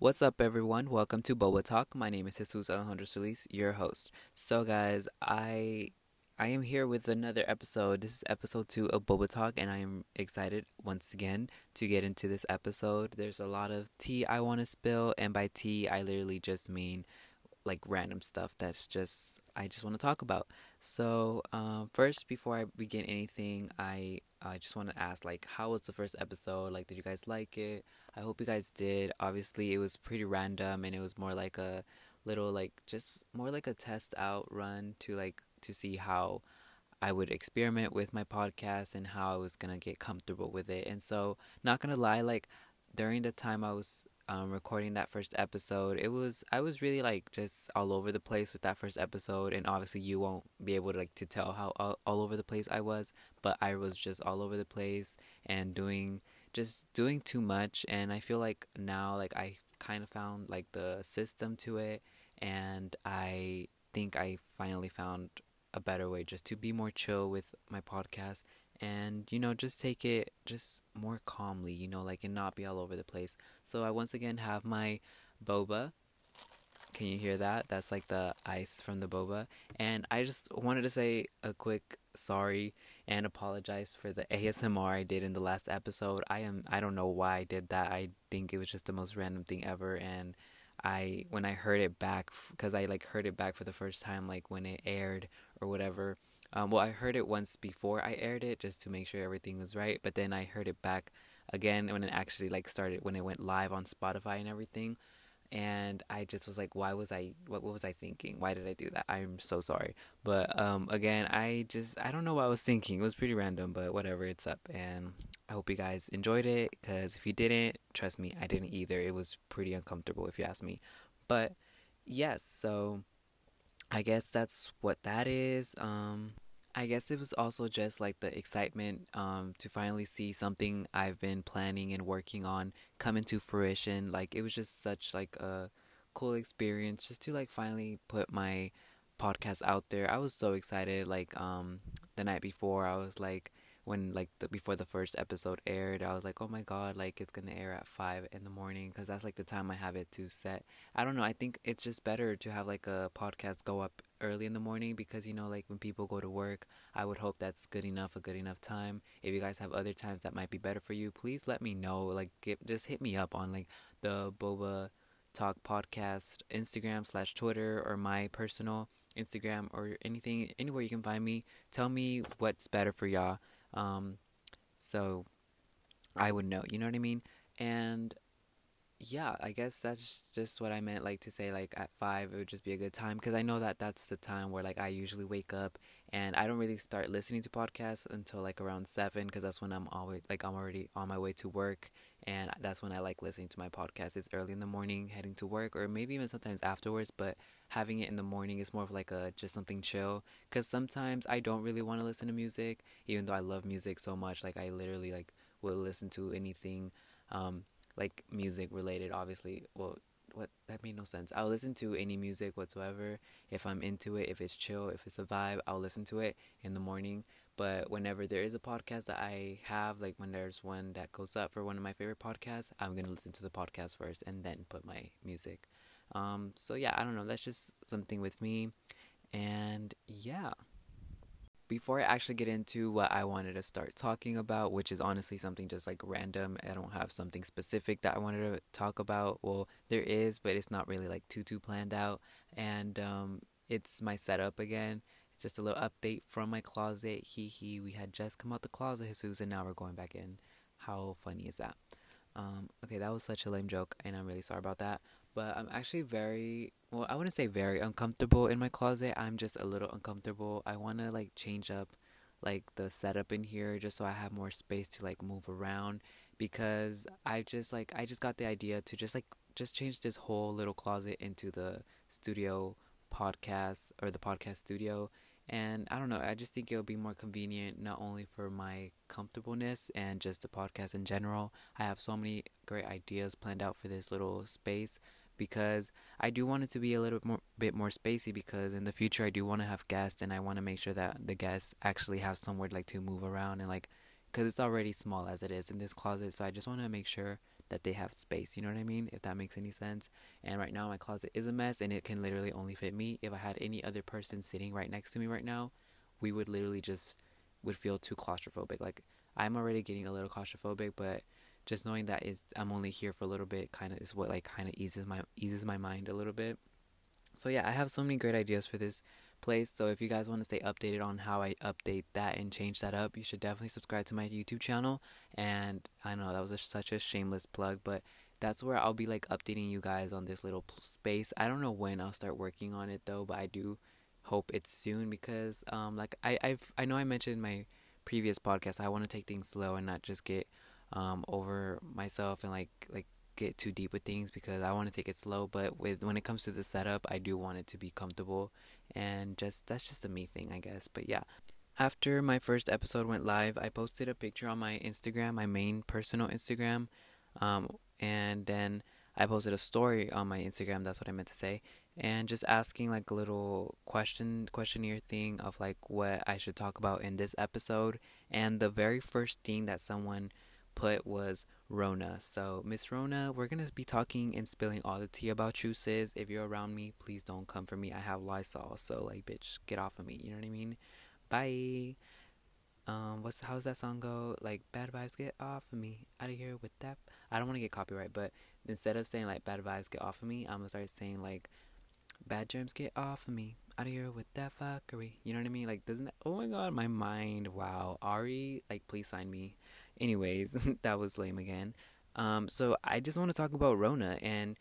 What's up, everyone? Welcome to Boba Talk. My name is Jesus Alejandro Celis, your host. So, guys, I I am here with another episode. This is episode two of Boba Talk, and I am excited once again to get into this episode. There's a lot of tea I want to spill, and by tea, I literally just mean like random stuff that's just I just want to talk about. So, um, first, before I begin anything, I I just want to ask like, how was the first episode? Like, did you guys like it? I hope you guys did. Obviously, it was pretty random, and it was more like a little like just more like a test out run to like to see how I would experiment with my podcast and how I was gonna get comfortable with it. And so, not gonna lie, like during the time I was um, recording that first episode, it was I was really like just all over the place with that first episode, and obviously you won't be able to like to tell how all, all over the place I was, but I was just all over the place and doing just doing too much, and I feel like now like I kind of found like the system to it, and I think I finally found a better way just to be more chill with my podcast and you know just take it just more calmly you know like and not be all over the place. So i once again have my boba. Can you hear that? That's like the ice from the boba. And i just wanted to say a quick sorry and apologize for the asmr i did in the last episode. I am i don't know why i did that. I think it was just the most random thing ever. And i when i heard it back because i like heard it back for the first time like when it aired or whatever um, well, I heard it once before I aired it just to make sure everything was right, but then I heard it back again when it actually like started when it went live on Spotify and everything. And I just was like, why was I? What, what was I thinking? Why did I do that? I'm so sorry. But um, again, I just I don't know what I was thinking. It was pretty random, but whatever. It's up, and I hope you guys enjoyed it. Cause if you didn't, trust me, I didn't either. It was pretty uncomfortable if you ask me. But yes, so I guess that's what that is. Um, I guess it was also just like the excitement um, to finally see something I've been planning and working on come into fruition. Like it was just such like a cool experience just to like finally put my podcast out there. I was so excited. Like um, the night before, I was like when like the, before the first episode aired i was like oh my god like it's gonna air at 5 in the morning because that's like the time i have it to set. I don't know i think it's just better to have like a podcast go up early in the morning because you know like when people go to work i would hope that's good enough a good enough time. If you guys have other times that might be better for you please let me know like get, just hit me up on like the boba talk podcast instagram slash twitter or my personal instagram or anything anywhere you can find me. Tell me what's better for y'all um, so I would know, you know what I mean? And yeah, I guess that's just what I meant, like to say, like at five, it would just be a good time because I know that that's the time where like I usually wake up and I don't really start listening to podcasts until like around seven because that's when I'm always like I'm already on my way to work and that's when I like listening to my podcast. It's early in the morning, heading to work, or maybe even sometimes afterwards. But having it in the morning is more of like a just something chill. Cause sometimes I don't really want to listen to music, even though I love music so much. Like I literally like will listen to anything, um, like music related. Obviously, well, what that made no sense. I'll listen to any music whatsoever if I'm into it. If it's chill, if it's a vibe, I'll listen to it in the morning. But whenever there is a podcast that I have, like when there's one that goes up for one of my favorite podcasts, I'm gonna listen to the podcast first and then put my music. Um, so yeah, I don't know. That's just something with me, and yeah. Before I actually get into what I wanted to start talking about, which is honestly something just like random, I don't have something specific that I wanted to talk about. Well, there is, but it's not really like too too planned out, and um, it's my setup again. Just a little update from my closet. Hee hee. We had just come out the closet, Jesus, and now we're going back in. How funny is that? Um, okay, that was such a lame joke, and I'm really sorry about that. But I'm actually very well. I wouldn't say very uncomfortable in my closet. I'm just a little uncomfortable. I want to like change up like the setup in here just so I have more space to like move around because I just like I just got the idea to just like just change this whole little closet into the studio podcast or the podcast studio and I don't know, I just think it'll be more convenient not only for my comfortableness and just the podcast in general. I have so many great ideas planned out for this little space because I do want it to be a little more bit more spacey because in the future I do want to have guests and I want to make sure that the guests actually have somewhere like to move around and like because it's already small as it is in this closet. So I just want to make sure that they have space. You know what I mean? If that makes any sense. And right now my closet is a mess and it can literally only fit me. If I had any other person sitting right next to me right now, we would literally just would feel too claustrophobic. Like I'm already getting a little claustrophobic, but just knowing that is I'm only here for a little bit kind of is what like kind of eases my eases my mind a little bit. So yeah, I have so many great ideas for this place. So if you guys want to stay updated on how I update that and change that up, you should definitely subscribe to my YouTube channel. And I know that was a, such a shameless plug, but that's where I'll be like updating you guys on this little space. I don't know when I'll start working on it though, but I do hope it's soon because um like I I've I know I mentioned in my previous podcast I want to take things slow and not just get um over myself and like like get too deep with things because I want to take it slow. But with when it comes to the setup, I do want it to be comfortable, and just that's just a me thing, I guess. But yeah. After my first episode went live, I posted a picture on my Instagram, my main personal Instagram, um, and then I posted a story on my Instagram. That's what I meant to say, and just asking like a little question questionnaire thing of like what I should talk about in this episode. And the very first thing that someone put was Rona. So, Miss Rona, we're gonna be talking and spilling all the tea about you, sis. If you're around me, please don't come for me. I have Lysol, so like, bitch, get off of me. You know what I mean? Bye. Um, what's how's that song go? Like, bad vibes get off of me. Out of here with that. I don't want to get copyright, but instead of saying like bad vibes get off of me, I'm gonna start saying like bad germs get off of me. Out of here with that fuckery. You know what I mean? Like, doesn't that? Oh my god, my mind. Wow, Ari, like, please sign me. Anyways, that was lame again. Um, so I just want to talk about Rona, and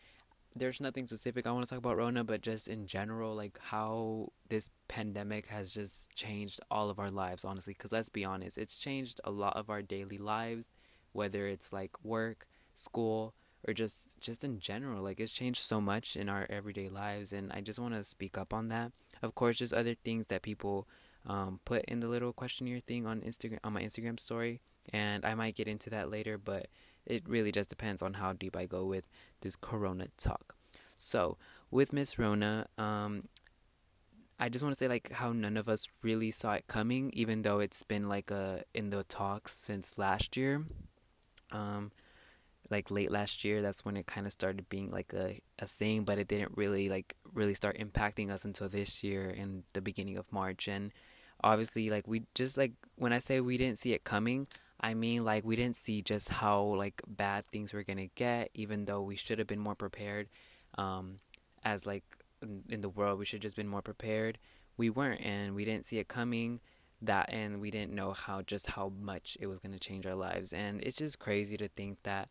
there's nothing specific I want to talk about Rona, but just in general, like how this pandemic has just changed all of our lives, honestly. Because let's be honest, it's changed a lot of our daily lives, whether it's like work, school, or just just in general. Like it's changed so much in our everyday lives, and I just want to speak up on that. Of course, there's other things that people um, put in the little questionnaire thing on Instagram on my Instagram story and I might get into that later, but it really just depends on how deep I go with this Corona talk. So, with Miss Rona, um, I just want to say like how none of us really saw it coming, even though it's been like a in the talks since last year. Um, like late last year, that's when it kind of started being like a a thing, but it didn't really like really start impacting us until this year in the beginning of March, and obviously like we just like when I say we didn't see it coming, I mean, like, we didn't see just how, like, bad things were gonna get, even though we should have been more prepared. Um, as, like, in the world, we should just been more prepared. We weren't, and we didn't see it coming. That, and we didn't know how, just how much it was gonna change our lives. And it's just crazy to think that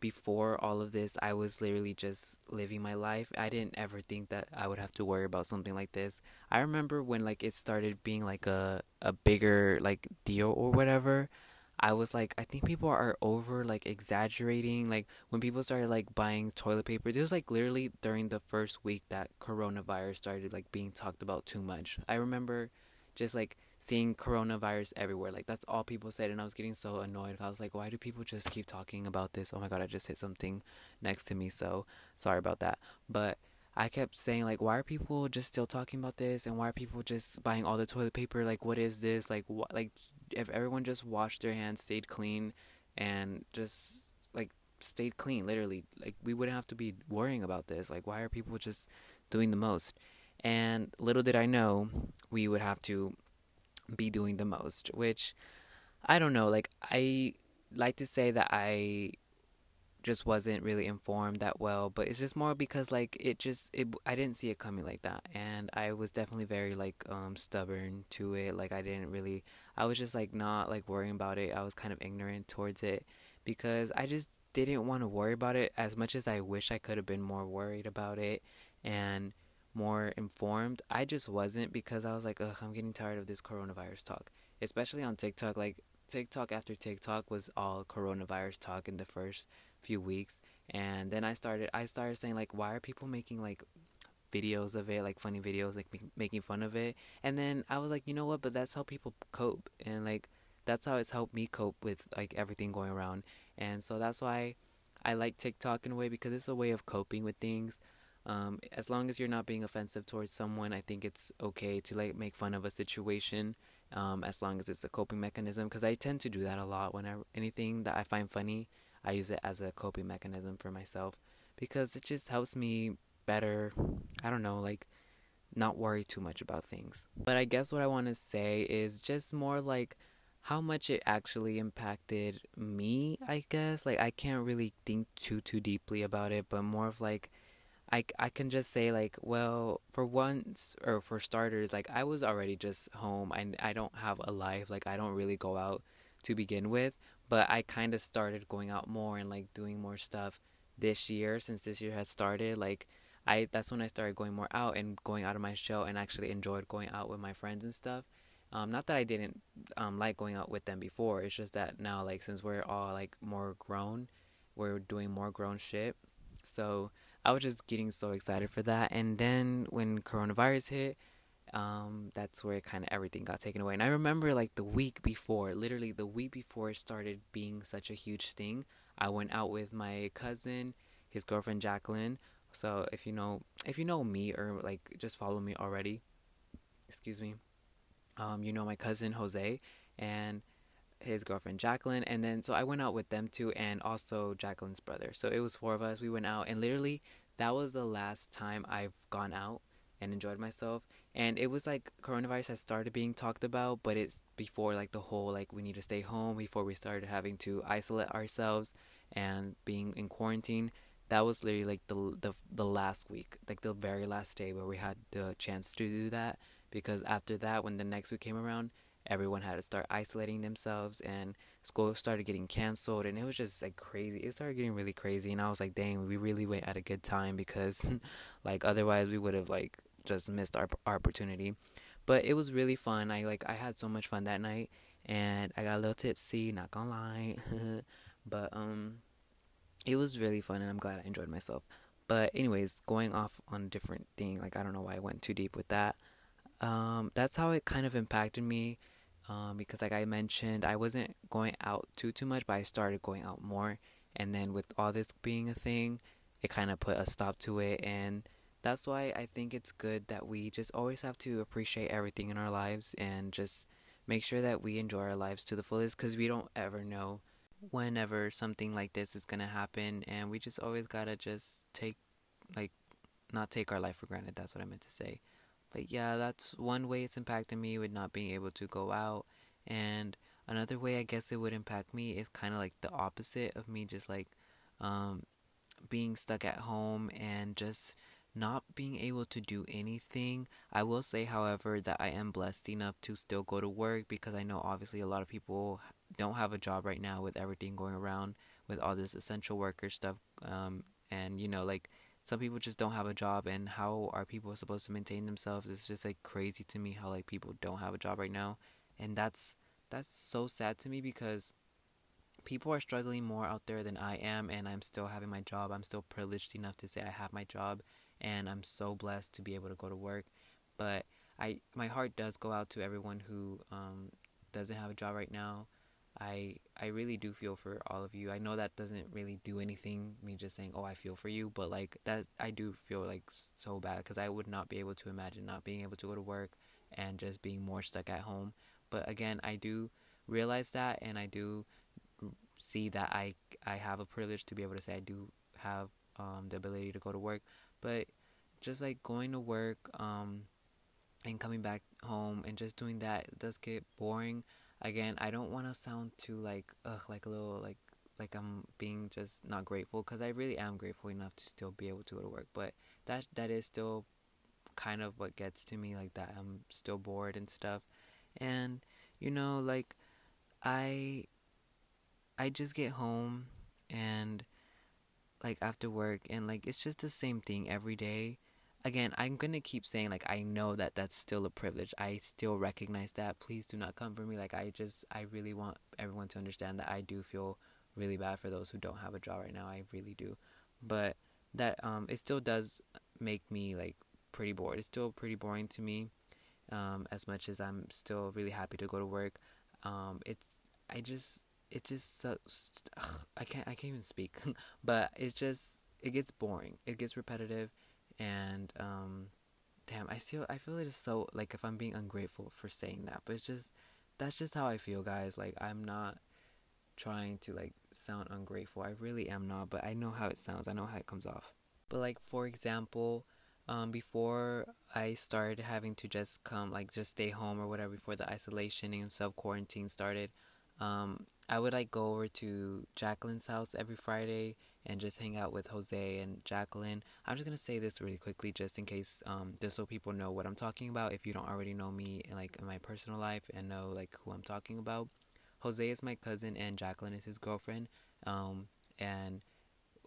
before all of this, I was literally just living my life. I didn't ever think that I would have to worry about something like this. I remember when, like, it started being, like, a, a bigger, like, deal or whatever. I was like, I think people are over like exaggerating. Like when people started like buying toilet paper, this was like literally during the first week that coronavirus started like being talked about too much. I remember just like seeing coronavirus everywhere. Like that's all people said, and I was getting so annoyed. I was like, why do people just keep talking about this? Oh my god, I just hit something next to me. So sorry about that. But I kept saying like, why are people just still talking about this? And why are people just buying all the toilet paper? Like, what is this? Like, what? Like, if everyone just washed their hands, stayed clean, and just like stayed clean, literally, like we wouldn't have to be worrying about this. Like, why are people just doing the most? And little did I know, we would have to be doing the most, which I don't know. Like, I like to say that I just wasn't really informed that well but it's just more because like it just it I didn't see it coming like that and I was definitely very like um stubborn to it like I didn't really I was just like not like worrying about it. I was kind of ignorant towards it because I just didn't want to worry about it as much as I wish I could have been more worried about it and more informed. I just wasn't because I was like ugh I'm getting tired of this coronavirus talk especially on TikTok. Like TikTok after TikTok was all coronavirus talk in the first few weeks and then I started I started saying like why are people making like videos of it like funny videos like making fun of it and then I was like you know what but that's how people cope and like that's how it's helped me cope with like everything going around and so that's why I like TikTok in a way because it's a way of coping with things um, as long as you're not being offensive towards someone I think it's okay to like make fun of a situation um, as long as it's a coping mechanism. Because I tend to do that a lot. Whenever anything that I find funny, I use it as a coping mechanism for myself because it just helps me better. I don't know, like not worry too much about things. But I guess what I want to say is just more like how much it actually impacted me, I guess. Like I can't really think too too deeply about it, but more of like I, I can just say like well for once or for starters like I was already just home I, I don't have a life like I don't really go out to begin with but I kind of started going out more and like doing more stuff this year since this year has started like I that's when I started going more out and going out of my shell and actually enjoyed going out with my friends and stuff um, not that I didn't um, like going out with them before it's just that now like since we're all like more grown we're doing more grown shit so I was just getting so excited for that. And then when coronavirus hit, um, that's where kind of everything got taken away. And I remember like the week before, literally the week before it started being such a huge thing, I went out with my cousin, his girlfriend Jacqueline. So if you know, if you know me or like just follow me already, excuse me, um, you know my cousin Jose and his girlfriend Jacqueline, and then so I went out with them too, and also Jacqueline's brother. So it was four of us. We went out, and literally that was the last time I've gone out and enjoyed myself. And it was like coronavirus has started being talked about, but it's before like the whole like we need to stay home before we started having to isolate ourselves and being in quarantine. That was literally like the the the last week, like the very last day where we had the chance to do that. Because after that, when the next week came around, everyone had to start isolating themselves and school started getting canceled and it was just like crazy it started getting really crazy and i was like dang we really went at a good time because like otherwise we would have like just missed our, our opportunity but it was really fun i like i had so much fun that night and i got a little tipsy not gonna lie but um it was really fun and i'm glad i enjoyed myself. But anyways going off on a different thing like i don't know why i went too deep with that. Um that's how it kind of impacted me um, because like I mentioned, I wasn't going out too too much, but I started going out more. And then with all this being a thing, it kind of put a stop to it, and that's why I think it's good that we just always have to appreciate everything in our lives and just make sure that we enjoy our lives to the fullest because we don't ever know whenever something like this is gonna happen, and we just always gotta just take like not take our life for granted. That's what I meant to say. But yeah, that's one way it's impacted me with not being able to go out. And another way I guess it would impact me is kind of like the opposite of me just like um, being stuck at home and just not being able to do anything. I will say, however, that I am blessed enough to still go to work because I know obviously a lot of people don't have a job right now with everything going around with all this essential worker stuff. Um, and you know, like some people just don't have a job and how are people supposed to maintain themselves it's just like crazy to me how like people don't have a job right now and that's that's so sad to me because people are struggling more out there than I am and I'm still having my job I'm still privileged enough to say I have my job and I'm so blessed to be able to go to work but I my heart does go out to everyone who um, doesn't have a job right now I I really do feel for all of you. I know that doesn't really do anything me just saying, "Oh, I feel for you," but like that I do feel like so bad cuz I would not be able to imagine not being able to go to work and just being more stuck at home. But again, I do realize that and I do see that I I have a privilege to be able to say I do have um, the ability to go to work, but just like going to work um, and coming back home and just doing that does get boring again, I don't want to sound too like ugh, like a little like like I'm being just not grateful because I really am grateful enough to still be able to go to work. But that that is still kind of what gets to me like that. I'm still bored and stuff, and you know like I I just get home and like after work and like it's just the same thing every day again, I'm gonna keep saying like I know that that's still a privilege. I still recognize that. Please do not come for me. Like I just I really want everyone to understand that I do feel really bad for those who don't have a job right now. I really do, but that um it still does make me like pretty bored. It's still pretty boring to me. Um, as much as I'm still really happy to go to work, um, it's I just it just so, ugh, I can't I can't even speak, but it's just it gets boring. It gets repetitive and um, damn, I feel I feel it is so like if I'm being ungrateful for saying that, but it's just that's just how I feel, guys. Like I'm not trying to like sound ungrateful. I really am not, but I know how it sounds. I know how it comes off. But like for example, um, before I started having to just come like just stay home or whatever before the isolation and self quarantine started, um, I would like go over to Jacqueline's house every Friday and just hang out with Jose and Jacqueline. I'm just gonna say this really quickly, just in case, um, just so people know what I'm talking about. If you don't already know me, like in my personal life, and know like who I'm talking about, Jose is my cousin and Jacqueline is his girlfriend. Um, and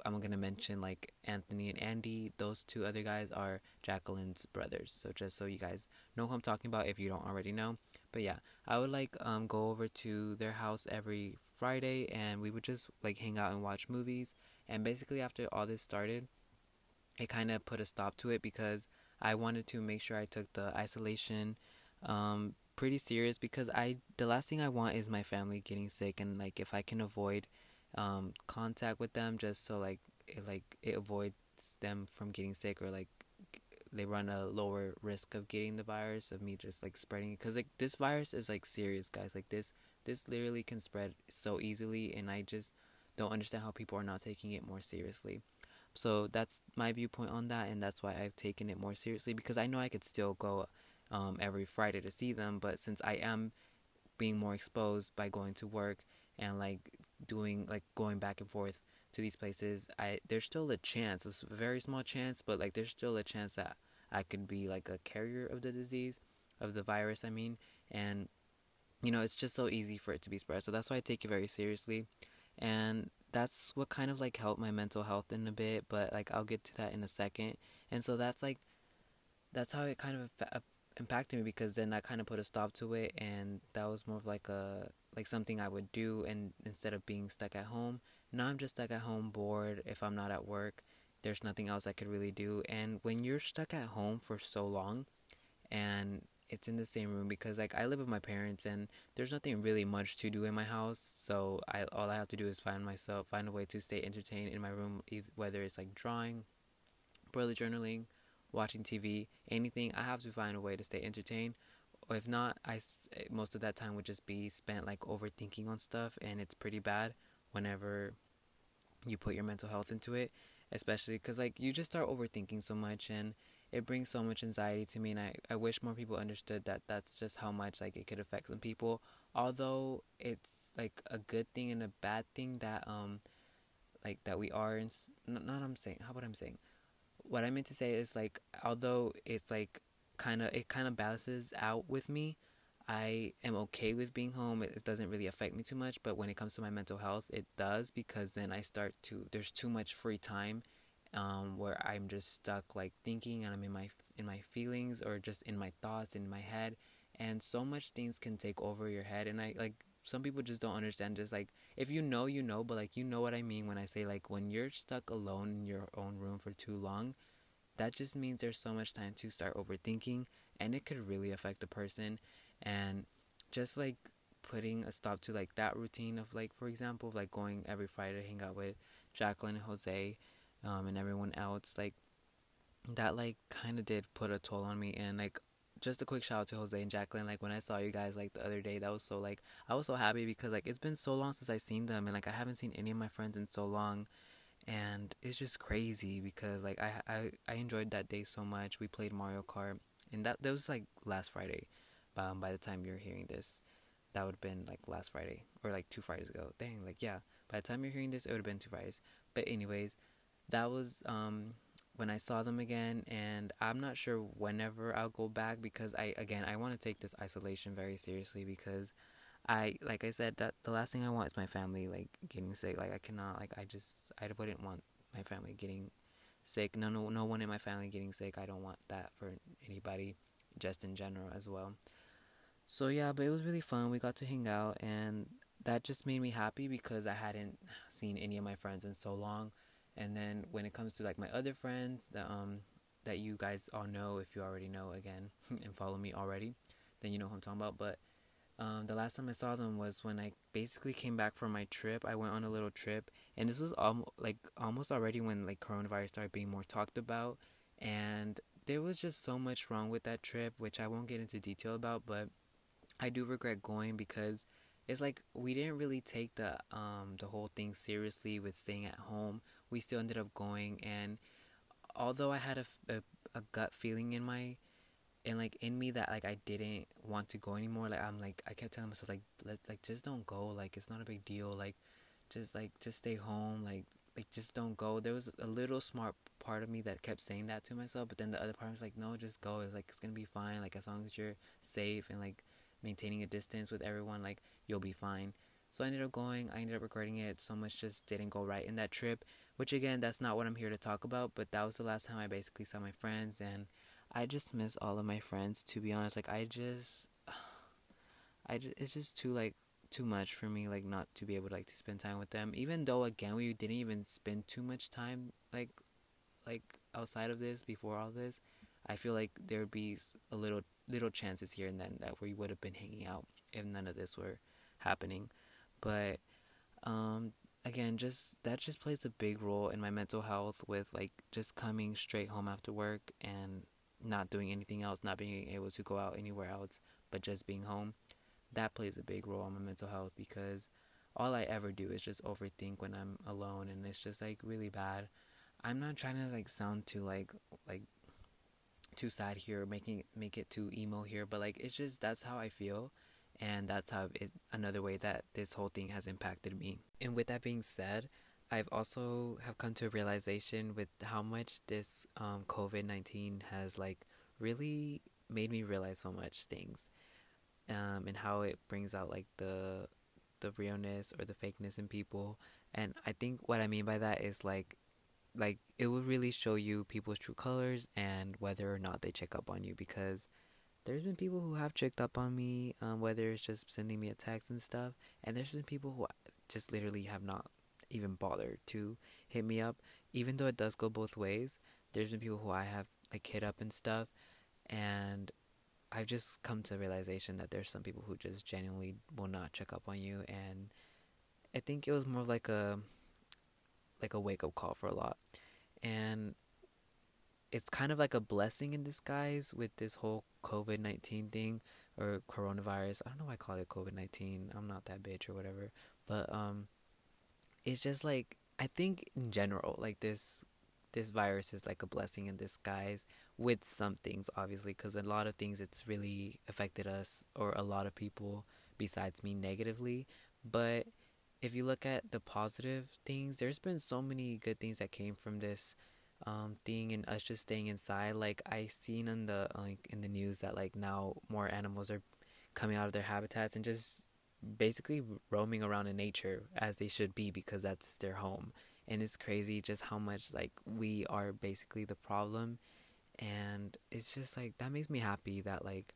I'm gonna mention like Anthony and Andy. Those two other guys are Jacqueline's brothers. So just so you guys know who I'm talking about, if you don't already know. But yeah, I would like um go over to their house every Friday, and we would just like hang out and watch movies. And basically, after all this started, it kind of put a stop to it because I wanted to make sure I took the isolation um, pretty serious because I the last thing I want is my family getting sick and like if I can avoid um, contact with them just so like it like it avoids them from getting sick or like they run a lower risk of getting the virus of me just like spreading it. Because like this virus is like serious guys. Like this this literally can spread so easily and I just don't understand how people are not taking it more seriously. So that's my viewpoint on that, and that's why I've taken it more seriously because I know I could still go um, every Friday to see them, but since I am being more exposed by going to work and like doing like going back and forth to these places, I there's still a chance, it's a very small chance, but like there's still a chance that I could be like a carrier of the disease, of the virus, I mean, and you know it's just so easy for it to be spread. So that's why I take it very seriously and that's what kind of like helped my mental health in a bit but like i'll get to that in a second. And so that's like that's how it kind of uh, impacted me because then i kind of put a stop to it and that was more of like a like something i would do and instead of being stuck at home. Now i'm just stuck at home bored if i'm not at work there's nothing else i could really do. And when you're stuck at home for so long and it's in the same room because like I live with my parents and there's nothing really much to do in my house. So I all I have to do is find myself find a way to stay entertained in my room, whether it's like drawing, bullet journaling, watching TV, anything. I have to find a way to stay entertained. Or if not, I most of that time would just be spent like overthinking on stuff, and it's pretty bad whenever you put your mental health into it, especially because like you just start overthinking so much and it brings so much anxiety to me and I, I wish more people understood that that's just how much like it could affect some people. Although it's like a good thing and a bad thing that um like that we are in not, not I'm saying how about I'm saying? What I meant to say is like although it's like kind of it kind of balances out with me I am okay with being home. It, it doesn't really affect me too much but when it comes to my mental health it does because then I start to there's too much free time um, where I'm just stuck like thinking and I'm in my in my feelings or just in my thoughts in my head and so much things can take over your head and I like some people just don't understand just like if you know you know but like you know what I mean when I say like when you're stuck alone in your own room for too long that just means there's so much time to start overthinking and it could really affect the person and just like putting a stop to like that routine of like for example like going every Friday to hang out with Jacqueline and Jose um, and everyone else like that like kind of did put a toll on me and like just a quick shout out to Jose and Jacqueline. Like when I saw you guys like the other day, that was so like I was so happy because like it's been so long since I seen them and like I haven't seen any of my friends in so long, and it's just crazy because like I I I enjoyed that day so much. We played Mario Kart and that that was like last Friday. Um, by the time you're hearing this, that would have been like last Friday or like two Fridays ago. Dang, like yeah. By the time you're hearing this, it would have been two Fridays. But anyways, that was um, when I saw them again, and I'm not sure whenever I'll go back because I again I want to take this isolation very seriously because I like I said that the last thing I want is my family like getting sick. Like I cannot like I just I wouldn't want my family getting sick. No no no one in my family getting sick. I don't want that for anybody, just in general as well. So yeah, but it was really fun. We got to hang out and that just made me happy because I hadn't seen any of my friends in so long. And then when it comes to like my other friends that um that you guys all know if you already know again and follow me already, then you know who I'm talking about. But um, the last time I saw them was when I basically came back from my trip. I went on a little trip, and this was almost like almost already when like coronavirus started being more talked about, and there was just so much wrong with that trip, which I won't get into detail about, but I do regret going because it's like we didn't really take the um the whole thing seriously with staying at home. We still ended up going, and although I had a, a, a gut feeling in my and like in me that like I didn't want to go anymore. Like I'm like I kept telling myself like let like just don't go. Like it's not a big deal. Like just like just stay home. Like like just don't go. There was a little smart part of me that kept saying that to myself, but then the other part was like, no, just go. It's like it's gonna be fine. Like as long as you're safe and like maintaining a distance with everyone, like you'll be fine. So I ended up going. I ended up regretting it. So much just didn't go right in that trip. Which again, that's not what I'm here to talk about. But that was the last time I basically saw my friends, and I just miss all of my friends. To be honest, like I just, I just, it's just too like too much for me like not to be able to like to spend time with them even though again we didn't even spend too much time like like outside of this before all this i feel like there would be a little little chances here and then that we would have been hanging out if none of this were happening but um again just that just plays a big role in my mental health with like just coming straight home after work and not doing anything else not being able to go out anywhere else but just being home that plays a big role on my mental health because all I ever do is just overthink when I'm alone and it's just like really bad. I'm not trying to like sound too like like too sad here, making make it too emo here, but like it's just that's how I feel and that's how it's another way that this whole thing has impacted me. And with that being said, I've also have come to a realization with how much this um, COVID nineteen has like really made me realize so much things um, and how it brings out like the the realness or the fakeness in people. And I think what I mean by that is like like it will really show you people's true colors and whether or not they check up on you because there's been people who have checked up on me, um, whether it's just sending me a text and stuff, and there's been people who just literally have not even bothered to hit me up, even though it does go both ways. There's been people who I have like hit up and stuff, and I've just come to realization that there's some people who just genuinely will not check up on you and I think it was more like a like a wake up call for a lot. And it's kind of like a blessing in disguise with this whole COVID 19 thing or coronavirus. I don't know why I call it COVID 19. I'm not that bitch or whatever. But um it's just like I think in general like this this virus is like a blessing in disguise with some things obviously because a lot of things it's really affected us or a lot of people besides me negatively but if you look at the positive things there's been so many good things that came from this um, thing and us just staying inside like i seen in the like in the news that like now more animals are coming out of their habitats and just basically roaming around in nature as they should be because that's their home. And it's crazy just how much like we are basically the problem. And it's just like that makes me happy that like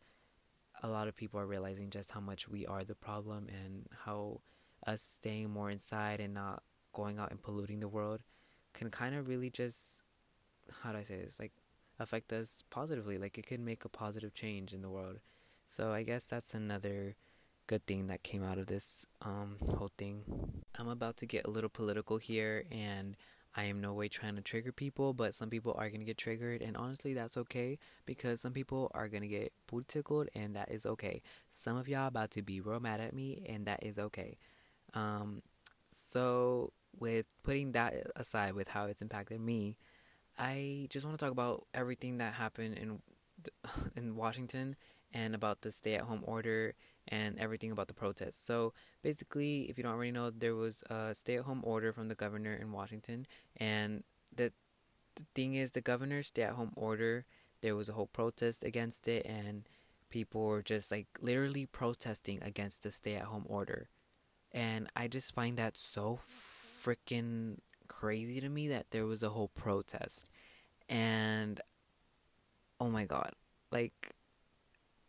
a lot of people are realizing just how much we are the problem and how us staying more inside and not going out and polluting the world can kind of really just how do I say this like affect us positively like it can make a positive change in the world so I guess that's another good thing that came out of this um, whole thing. I'm about to get a little political here, and I am no way trying to trigger people, but some people are gonna get triggered, and honestly, that's okay because some people are gonna get tickled, and that is okay. Some of y'all about to be real mad at me, and that is okay. Um, so with putting that aside, with how it's impacted me, I just want to talk about everything that happened in in Washington and about the stay-at-home order and everything about the protests. So basically, if you don't already know, there was a stay at home order from the governor in Washington. And the, the thing is, the governor's stay at home order, there was a whole protest against it, and people were just like literally protesting against the stay at home order. And I just find that so freaking crazy to me that there was a whole protest. And oh my god, like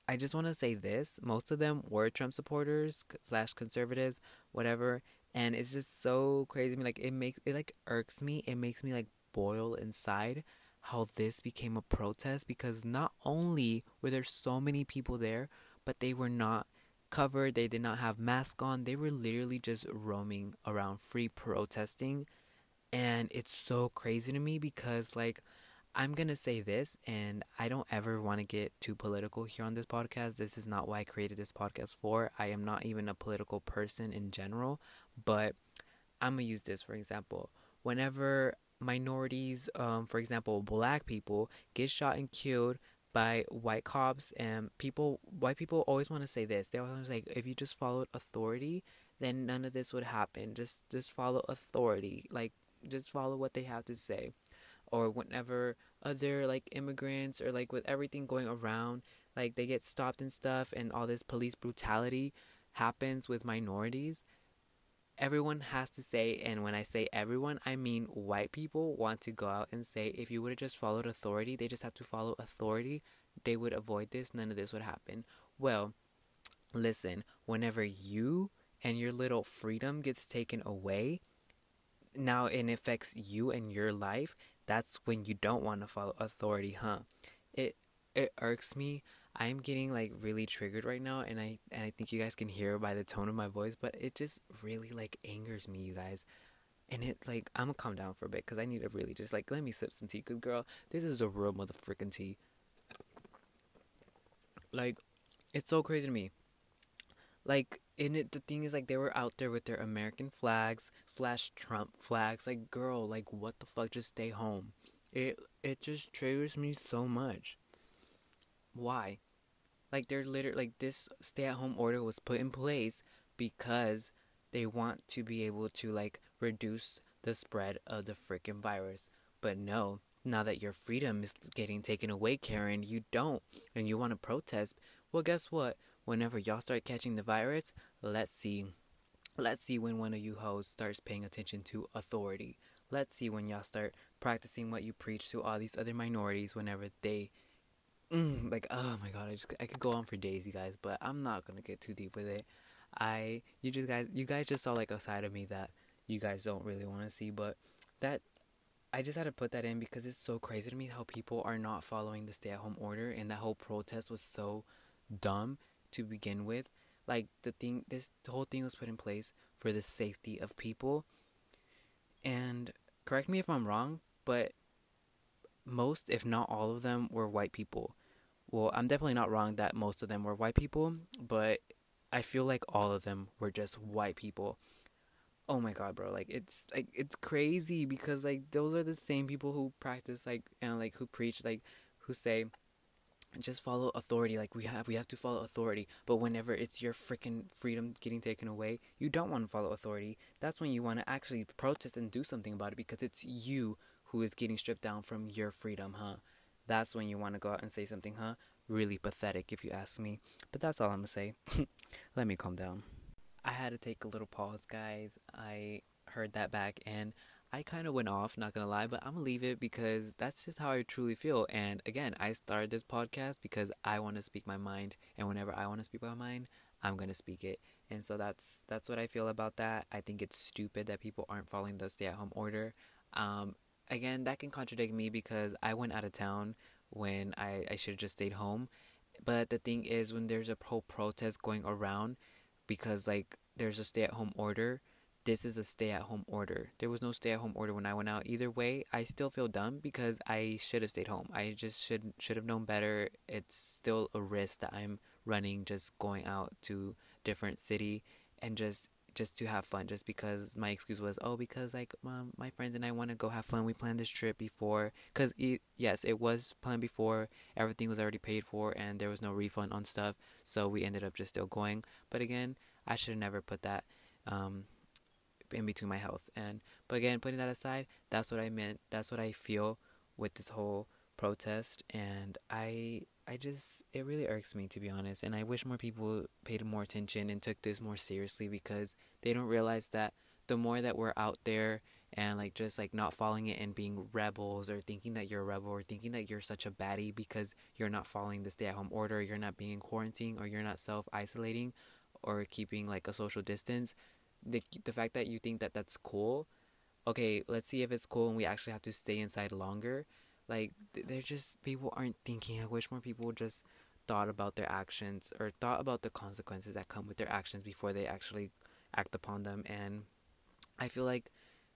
I just want to say this: most of them were Trump supporters slash conservatives, whatever, and it's just so crazy. Me like it makes it like irks me. It makes me like boil inside how this became a protest because not only were there so many people there, but they were not covered. They did not have masks on. They were literally just roaming around free protesting, and it's so crazy to me because like I'm going to say this, and I don't ever want to get too political here on this podcast. This is not why I created this podcast for. I am not even a political person in general, but I'm going to use this for example. Whenever minorities, um, for example, black people, get shot and killed by white cops, and people, white people always want to say this. They always like, if you just followed authority, then none of this would happen. Just, just follow authority. Like, just follow what they have to say. Or whenever other like immigrants or like with everything going around like they get stopped and stuff and all this police brutality happens with minorities everyone has to say and when i say everyone i mean white people want to go out and say if you would have just followed authority they just have to follow authority they would avoid this none of this would happen. Well listen whenever you and your little freedom gets taken away now it affects you and your life that's when you don't want to follow authority, huh? It it irks me. I'm getting like really triggered right now and I and I think you guys can hear by the tone of my voice, but it just really like angers me, you guys. And it like I'm gonna calm down for a bit because I need to really just like let me sip some tea, good girl. This is a real motherfucking tea. Like, it's so crazy to me. Like, and it the thing is like they were out there with their American flags slash Trump flags. Like, girl, like what the fuck? Just stay home. It it just triggers me so much. Why? Like they're literally like this stay at home order was put in place because they want to be able to like reduce the spread of the freaking virus. But no, now that your freedom is getting taken away, Karen, you don't, and you want to protest. Well, guess what? Whenever y'all start catching the virus, let's see. Let's see when one of you hoes starts paying attention to authority. Let's see when y'all start practicing what you preach to all these other minorities whenever they mm, like oh my god, I just I could go on for days, you guys, but I'm not going to get too deep with it. I you just guys you guys just saw like a side of me that you guys don't really want to see, but that I just had to put that in because it's so crazy to me how people are not following the stay-at-home order and that whole protest was so dumb to begin with. Like the thing, this the whole thing was put in place for the safety of people. And correct me if I'm wrong, but most, if not all of them, were white people. Well, I'm definitely not wrong that most of them were white people, but I feel like all of them were just white people. Oh my god, bro! Like it's like it's crazy because like those are the same people who practice like and like who preach like who say just follow authority like we have we have to follow authority but whenever it's your freaking freedom getting taken away you don't want to follow authority. That's when you want to actually protest and do something about it because it's you who is getting stripped down from your freedom huh? That's when you want to go out and say something huh? Really pathetic if you ask me. But that's all i'm gonna say. Let me calm down. I had to take a little pause guys. I heard that back and I kind of went off, not gonna lie, but I'm gonna leave it because that's just how I truly feel. And again, I started this podcast because I want to speak my mind, and whenever I want to speak my mind, I'm gonna speak it. And so that's that's what I feel about that. I think it's stupid that people aren't following the stay-at-home order. Um, again, that can contradict me because I went out of town when I I should have just stayed home. But the thing is, when there's a pro protest going around, because like there's a stay-at-home order this is a stay at home order. There was no stay at home order when I went out. Either way, I still feel dumb because I should have stayed home. I just should should have known better. It's still a risk that I'm running just going out to different city and just just to have fun just because my excuse was oh because like my, friends and I want to go have fun we planned this trip before cuz yes it was planned before everything was already paid for and there was no refund on stuff so we ended up just still going but again I should have never put that um, in between my health. And but again, putting that aside, that's what I meant. That's what I feel with this whole protest and I I just it really irks me to be honest and I wish more people paid more attention and took this more seriously because they don't realize that the more that we're out there and like just like not following it and being rebels or thinking that you're a rebel or thinking that you're such a baddie because you're not following the stay at home order, you're not being quarantined or you're not self isolating or keeping like a social distance, the the fact that you think that that's cool okay let's see if it's cool and we actually have to stay inside longer. Like they're just people aren't thinking i wish more people just thought about their actions or thought about the consequences that come with their actions before they actually act upon them. And i feel like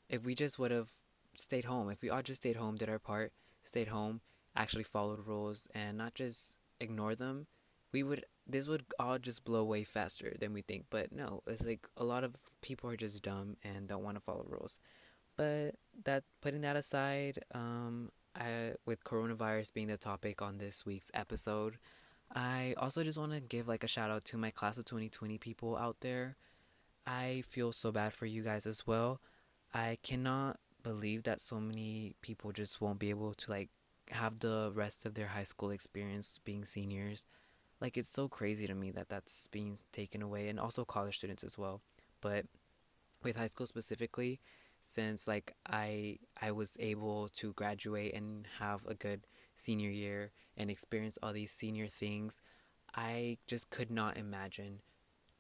if we just would have stayed home if we all just stayed home did our part stayed home, actually followed rules, and not just ignore them, we would this would all just blow away faster than we think. But no, it's like a lot of people are just dumb and don't want to follow rules. But that putting that aside, um, I, with coronavirus being the topic on this week's episode, I also just want to give like a shout out to my class of 2020 people out there. I feel so bad for you guys as well. I cannot believe that so many people just won't be able to like have the rest of their high school experience being seniors like it's so crazy to me that that's being taken away and also college students as well. But with high school specifically since like I I was able to graduate and have a good senior year and experience all these senior things I just could not imagine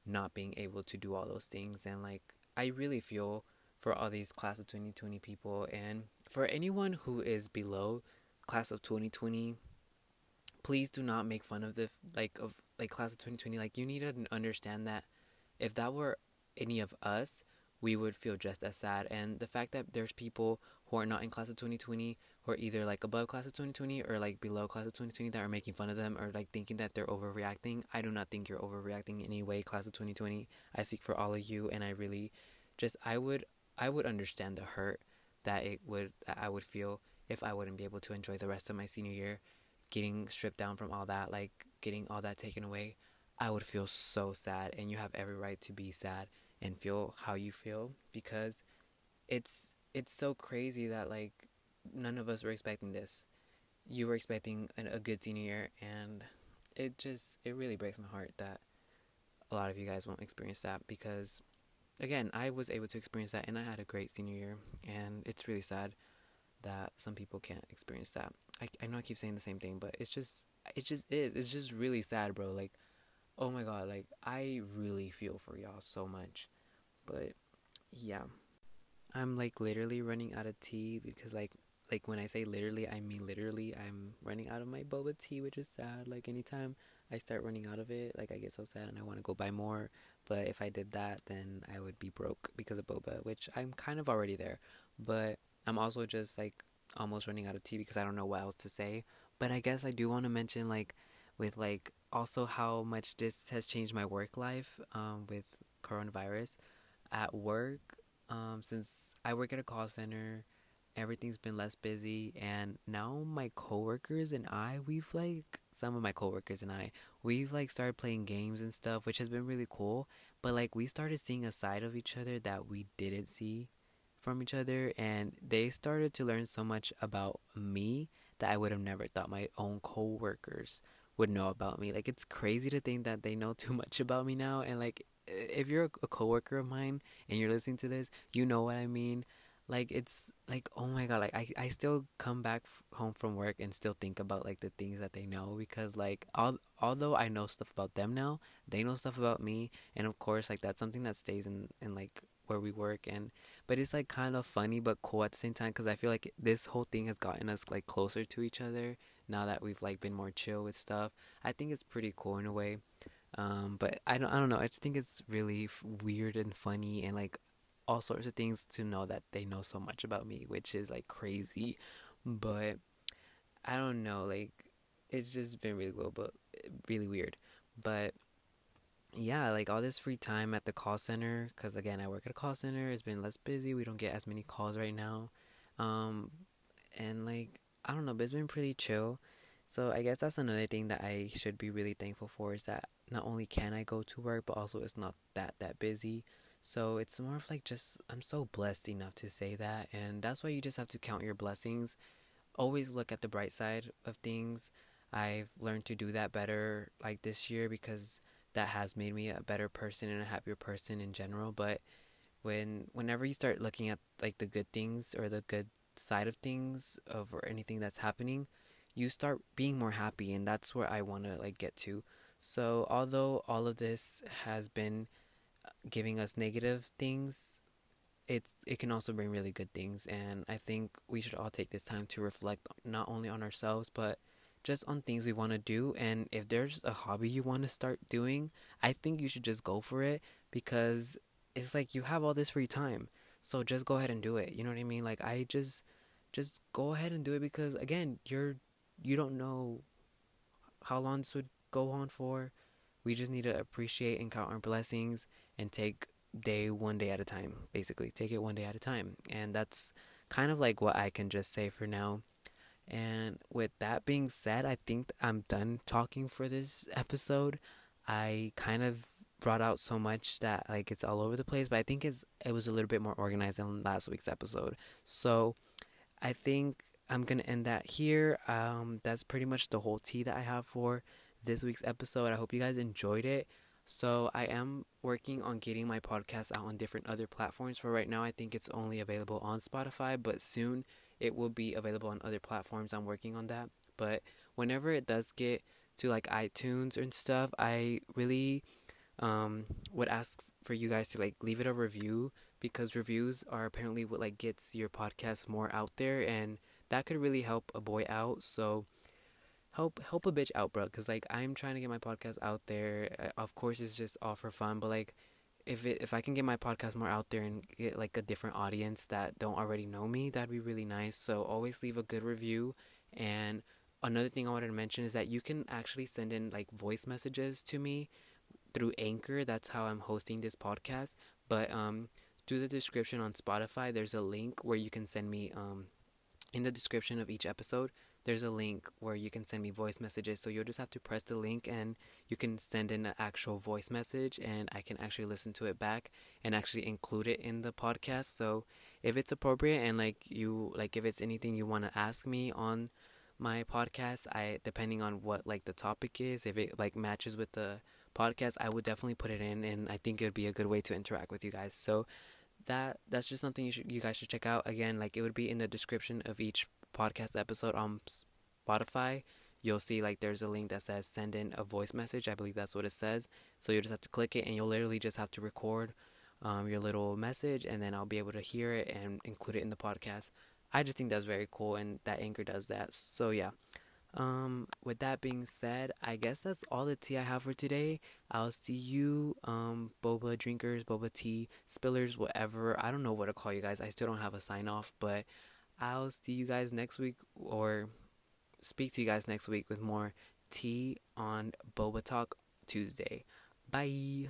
not being able to do all those things. And like I really feel for all these class of 2020 people and for anyone who is below class of 2020 please do not make fun of the like of like class of 2020 like you need to understand that if that were any of us we would feel just as sad. And the fact that there's people who are not in class of 2020 who are either like above class of 2020 or like below class of 2020 that are making fun of them or like thinking that they're overreacting i do not think you're overreacting in any way class of 2020 i speak for all of you and i really just i would i would understand the hurt that it would i would feel if i wouldn't be able to enjoy the rest of my senior year getting stripped down from all that, like getting all that taken away, I would feel so sad. And you have every right to be sad and feel how you feel because it's it's so crazy that like none of us were expecting this. You were expecting an, a good senior year, and it just it really breaks my heart that a lot of you guys won't experience that because again I was able to experience that and I had a great senior year and it's really sad that some people can't experience that. I, I know I keep saying the same thing, but it's just it just is. It's just really sad, bro. Like, oh my god, like I really feel for y'all so much. But yeah. I'm like literally running out of tea because like like when I say literally, I mean literally I'm running out of my boba tea, which is sad. Like anytime I start running out of it, like I get so sad and I want to go buy more. But if I did that, then I would be broke because of boba, which I'm kind of already there. But I'm also just like almost running out of tea because I don't know what else to say. But I guess I do want to mention like with like also how much this has changed my work life um, with coronavirus at work. Um, since I work at a call center, everything's been less busy, and now my coworkers and I, we've like some of my coworkers and I, we've like started playing games and stuff, which has been really cool. But like we started seeing a side of each other that we didn't see from each other and they started to learn so much about me that I would have never thought my own coworkers would know about me. Like it's crazy to think that they know too much about me now and like if you're a coworker of mine and you're listening to this, you know what I mean. Like it's like oh my god, like I I still come back f- home from work and still think about like the things that they know because like all although I know stuff about them now, they know stuff about me and of course like that's something that stays in in like where we work and but it's like kind of funny but cool at the same time because i feel like this whole thing has gotten us like closer to each other now that we've like been more chill with stuff. I think it's pretty cool in a way um, but i don't i don't know i just think it's really f- weird and funny and like all sorts of things to know that they know so much about me which is like crazy but i don't know like it's just been really cool but really weird but yeah, like all this free time at the call center, because again, I work at a call center. It's been less busy. We don't get as many calls right now, um, and like I don't know, but it's been pretty chill. So I guess that's another thing that I should be really thankful for is that not only can I go to work, but also it's not that that busy. So it's more of like just I'm so blessed enough to say that, and that's why you just have to count your blessings. Always look at the bright side of things. I've learned to do that better like this year because that has made me a better person and a happier person in general but when whenever you start looking at like the good things or the good side of things of or anything that's happening you start being more happy and that's where I want to like get to. So although all of this has been uh, giving us negative things it's it can also bring really good things and I think we should all take this time to reflect not only on ourselves but just on things we want to do. And if there's a hobby you want to start doing, I think you should just go for it because it's like you have all this free time. So just go ahead and do it. You know what I mean? Like I just just go ahead and do it because again, you're you don't know how long this would go on for. We just need to appreciate and count our blessings and take day one day at a time, basically. Take it one day at a time. And that's kind of like what I can just say for now. And with that being said, I think I'm done talking for this episode. I kind of brought out so much that like it's all over the place, but I think it's it was a little bit more organized than last week's episode. So I think I'm gonna end that here. Um, that's pretty much the whole tea that I have for this week's episode. I hope you guys enjoyed it. So I am working on getting my podcast out on different other platforms. For right now, I think it's only available on Spotify, but soon it will be available on other platforms. I'm working on that. But whenever it does get to like iTunes and stuff, I really um, would ask for you guys to like leave it a review because reviews are apparently what like gets your podcast more out there and that could really help a boy out. So help help a bitch out, bro. Cause like I'm trying to get my podcast out there. Uh, of course, it's just all for fun, but like if it if I can get my podcast more out there and get like a different audience that don't already know me, that'd be really nice. So always leave a good review. And another thing I wanted to mention is that you can actually send in like voice messages to me through Anchor. That's how I'm hosting this podcast. But um, through the description on Spotify, there's a link where you can send me um, in the description of each episode there's a link where you can send me voice messages. So you'll just have to press the link and you can send in an actual voice message and I can actually listen to it back and actually include it in the podcast. So if it's appropriate and like you like if it's anything you want to ask me on my podcast, I depending on what like the topic is, if it like matches with the podcast, I would definitely put it in and I think it would be a good way to interact with you guys. So that that's just something you should you guys should check out again like it would be in the description of each podcast episode on Spotify, you'll see like there's a link that says send in a voice message. I believe that's what it says. So you just have to click it and you'll literally just have to record um, your little message and then I'll be able to hear it and include it in the podcast. I just think that's very cool and that Anchor does that. So yeah. Um, with that being said, I guess that's all the tea I have for today. I'll see you, um, boba drinkers, boba tea spillers, whatever. I don't know what to call you guys. I still don't have a sign off, but I'll see you guys next week or speak to you guys next week with more tea on Boba Talk Tuesday. Bye.